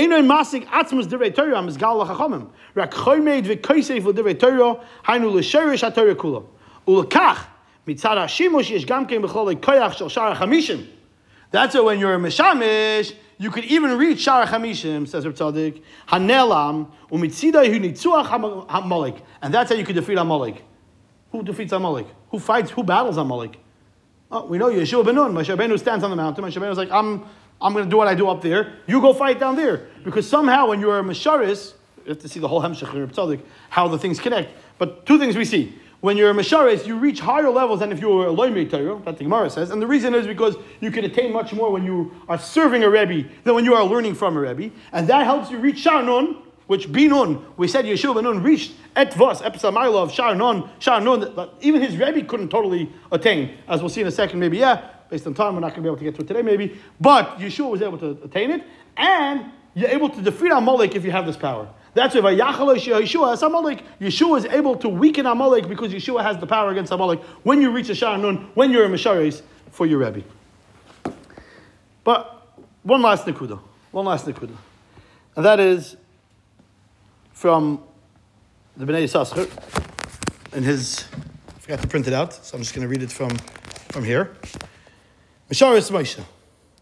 מצד השימוש יש גם כן בכל הכוח של שער החמישים. That's why when you're a Mishamish, you could even reach Shara Chamishim, says Reb Tzadik, Hanelam, Umitzida hu nitzuach Hamalek. And that's how you could defeat Amalek. Who defeats Amalek? Who fights, who battles Amalek? Oh, we know Yeshua ben Nun. Moshe Rabbeinu stands on the mountain. Moshe Rabbeinu is like, I'm, I'm going to do what I do up there. You go fight down there. Because somehow when you're a Masharis, you have to see the whole Hemshech in Reb Tzadik, how the things connect. But two things we see. When you're a Masharis, you reach higher levels than if you were a Loimei Torah, that the Gemara says. And the reason is because you can attain much more when you are serving a Rebbe than when you are learning from a Rebbe. And that helps you reach Sharnon, which Binun, we said Yeshua Binun reached Etvos, Episamayla of Sharnon, that even his Rebbe couldn't totally attain. As we'll see in a second, maybe, yeah, based on time, we're not going to be able to get to it today, maybe. But Yeshua was able to attain it, and you're able to defeat Amalek if you have this power. That's why Yeshua Amalek. Yeshua is able to weaken Amalek because Yeshua has the power against Amalek when you reach a Sharnon, when you're a Mesharis for your Rebbe. But one last Nikuda. One last Nikuda. And that is from the Bnei Yissaschar in his, I forgot to print it out, so I'm just going to read it from, from here. Mesharis Moshe.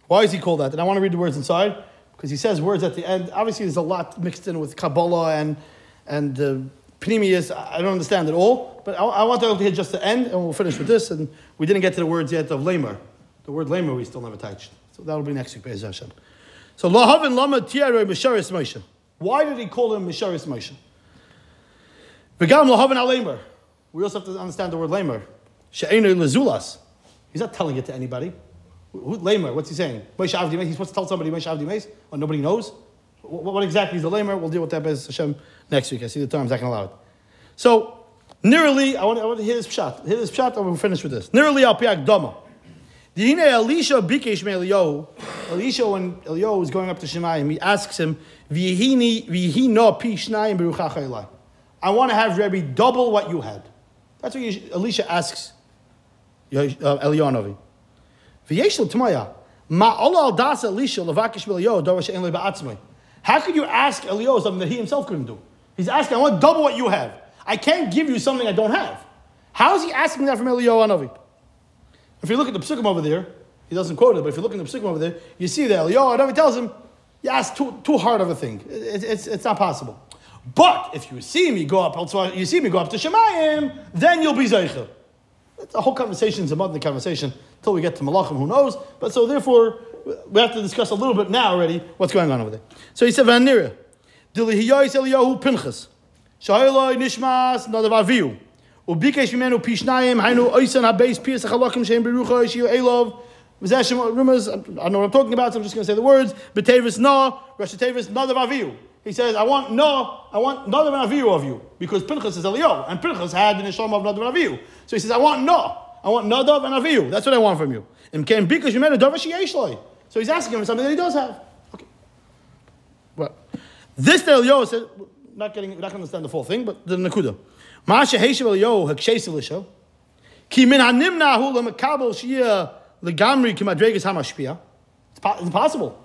Why is he called that? And I want to read the words inside because he says words at the end. Obviously, there's a lot mixed in with Kabbalah and and uh, Pneumius. I don't understand it all, but I, I want to hear just the end, and we'll finish with this. And we didn't get to the words yet of Lamer. The word Lamer we still never touched, so that'll be next week, Be'ez Hashem. So Lahavin Lama Tiare Mesharis Moshe. Why did he call him Mesharis Moshe? V'gam Lahavin Alamer. We also have to understand the word Lamer. She'enu Lezulas. He's not telling it to anybody. Who, lamer, what's he saying? He's supposed to tell somebody Moshe or nobody knows? What, what, exactly is the lamer? We'll deal with that Bez Hashem next week. I see the terms, I can allow it. So, nearly, I want, I want to hear this shot. Hear this shot, and we'll finish with this. Nearly al piak dama. Dihine Elisha bikesh me Eliyahu. Elisha, when Eliyahu is going up to Shemayim, he asks him, Vihini, vihino pi shnayim beruchach I want to have Rebbe double what you had. That's what Elisha asks uh, How could you ask Eliyahu something that he himself couldn't do? He's asking, I want double what you have. I can't give you something I don't have. How is he asking that from Eliyahu Navi? If you look at the psukim over there, he doesn't quote it, but if you look at the psukim over there, you see that Eliyahu Navi tells him, you asked too, too hard of a thing. It- it- it's, it's not possible. But if you see me go up, you see me go up to Shemayim, then you'll be Zeicha. The whole conversation, is a modern conversation, until we get to Malachim, who knows? But so therefore, we have to discuss a little bit now already what's going on over there. So he said, Vanira, Dilihiyais Eliyahu Pinchas, Shailoi Nishmas Nadav Aviu, Ubikesh Mimenu Pishnayim, Hainu Oisan Habeis Pias Achalakim Shem Berucha Shio Elov, Vizashim Rumors, I don't know what I'm talking about, so I'm just going to say the words, Betevis Na, Rosh Tevis Nadav Aviu. He says, I want no, I want Nadav Aviu of you, because Pinchas is Eliyahu, and Pinchas had the Neshama of Nadav Aviu. So he says, I want no, I want Nadav and Aviu. That's what I want from you. And came Bikesh Mimenu Davar Sheyesh Loi. So he's asking him for something that he does have. Okay. Well, this that Eliyahu said, not getting, not going to understand the full thing, but the Nakuda. Masha Heshav Eliyahu Hakshes Elisha. Ki min hanimna hu lemekabel shia legamri ki madregas hamashpia. It's po- it's impossible.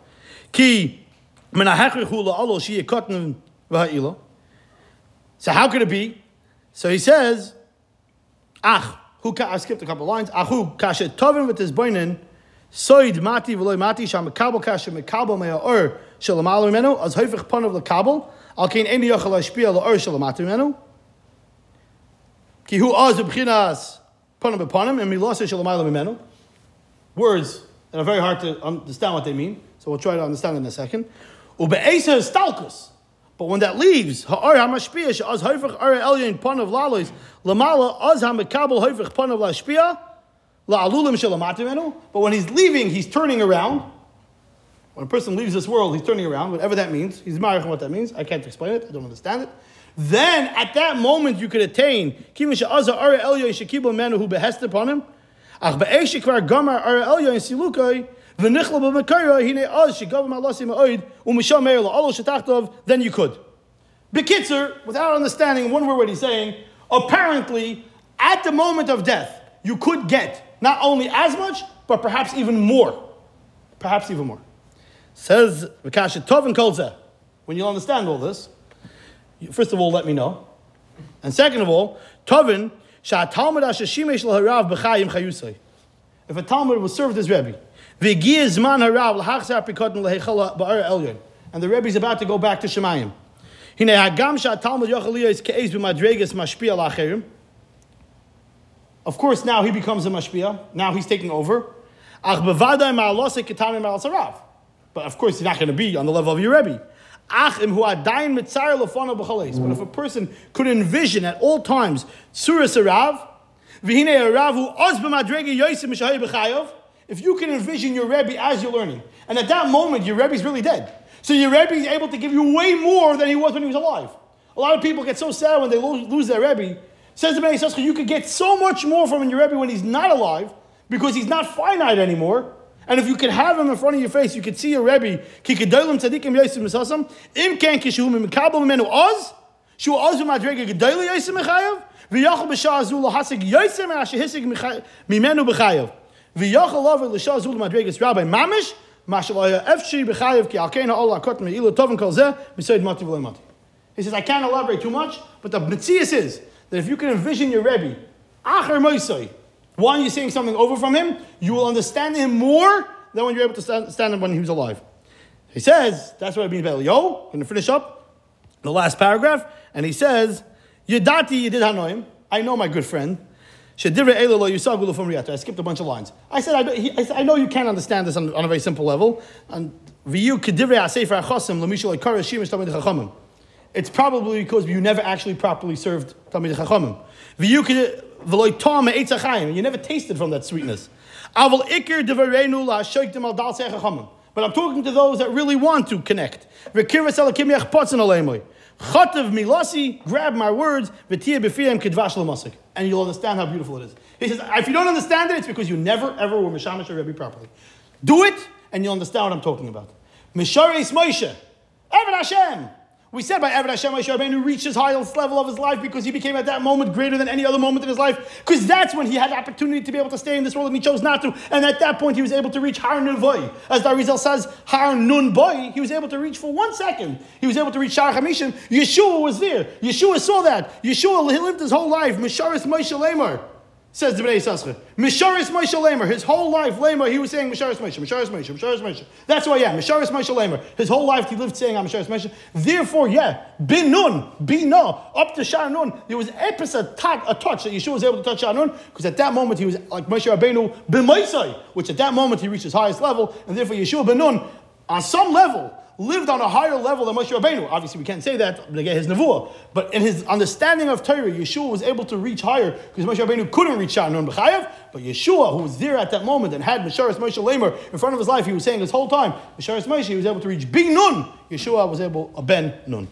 Ki min hahechrich hu la'alo shia kotn v'ha'ila. So how could it be? So he says, Ach, I skipped a couple lines. Achu kashe tovin with his boinin, soid mati v'loy mati sham mekabel kashe mekabel me'or shalamalu menu, az hoifich panav lekabel, al kein eni yochel hashpia la'or shalamatu menu. Ki hu az b'chinas panim b'panim, and milasa shalamayla mimenu. Words that are very hard to understand what they mean, so we'll try to understand in a second. Ube'esa is stalkus. But when that leaves, ha'ar ha'mashpia she'az hoifach ar elyon panav lalois, lamala az ha'mekabel hoifach panav lashpia, la'alulim shalamatu menu. But when he's leaving, he's turning around. When a person leaves this world, he's turning around, whatever that means. He's married what that means. I can't explain it. I don't understand it. Then, at that moment, you could attain. Kivin she'aza ara elyoy shekibel menu who behest upon him. Ach be'esh shekvar gamar ara elyoy silukai. Then you could. Bekitzer, without understanding one word what he's saying, apparently, at the moment of death, you could get not only as much, but perhaps even more. Perhaps even more. Says Vikasha Tovin Kolzeh. When you'll understand all this, first of all, let me know. And second of all, Tovin, If a Talmud was served as Rebbe, And the Rebbe's about to go back to Shemayim. Hagam Sha Talmud Yochel Liyos Ke'ez B'madreges Mashpia L'acherim. Of course, now he becomes a mashpia. Now he's taking over. But of course, he's not going to be on the level of your Rebbe. But if a person could envision at all times surah sarav, if you can envision your Rebbe as you're learning, and at that moment your Rebbe's really dead. So your Rebbe is able to give you way more than he was when he was alive. A lot of people get so sad when they lo- lose their Rebbe. Says the Ben Yisrael, you could get so much more from your Rebbe when he's not alive because he's not finite anymore. And if you could have him in front of your face, you could see your Rebbe. Ki kedolim tzadikim yosim misasam. Im ken kishu mimikabel mimenu oz. Shu oz v'madrega gedoli yosim mechayev. V'yachal b'shah azul yosim asher mimenu b'chayev. Azul madregas rabbi mamish. Mashallah efshi ki kot me'ilu tovin kol zeh. Mati. He says, I can't elaborate too much, but the Metzias is that if you can envision your Rebbe, Acher Moisei, one, you're saying something over from him, you will understand him more than when you're able to stand, stand him when he was alive. He says, that's what it means by Yo. I'm going to finish up the last paragraph, and he says, Yedati Yedid Hanoim, I know my good friend, I skipped a bunch of lines. I said, I, he, I, said, I know you can't understand this on, on a very simple level. And Tamid. It's probably because you never actually properly served Talmid Chachamim. You never tasted from that sweetness. But I'm talking to those that really want to connect. Grab my words, And you'll understand how beautiful it is. He says, if you don't understand it, it's because you never ever were Mishamish Rebbe properly. Do it, and you'll understand what I'm talking about. Misharis Moshe. Evan Hashem. We said by Eved Hashem Moshe Rabbeinu reached his highest level of his life because he became at that moment greater than any other moment in his life. Because that's when he had the opportunity to be able to stay in this world and he chose not to. And at that point he was able to reach Har Nun Boy. As Darizal says, Har Nun Boy, he was able to reach for one second. He was able to reach Shar Hamishim. Yeshua was there. Yeshua saw that. Yeshua he lived his whole life. Misharis Moshe. Says the Bnei Yissaschar. Misharis Moshe Lamer. His whole life, Lamer, he was saying Misharis Moshe, Misharis Moshe, Misharis Moshe. That's why, yeah, Misharis Moshe Lamer. His whole life he lived saying I'm Misharis Moshe. Therefore, yeah, Bin Nun, Bin up to Shar Nun, there was epis a, touch, a touch that Yeshua was able to touch Shar Nun, because at that moment he was like Moshe Rabbeinu B'Maisai, which at that moment he reached his highest level, and therefore Yeshua Ben Nun, on some level, lived on a higher level than Moshe Rabbeinu. Obviously, we can't say that, but again, his nevuah. But in his understanding of Torah, Yeshua was able to reach higher because Moshe Rabbeinu couldn't reach Shanun B'chayev. But Yeshua, who was there at that moment and had Misharis Moshe Lamer in front of his life, he was saying this whole time, Misharis Moshe, he was able to reach Big Nun. Yeshua was able, a Ben Nun.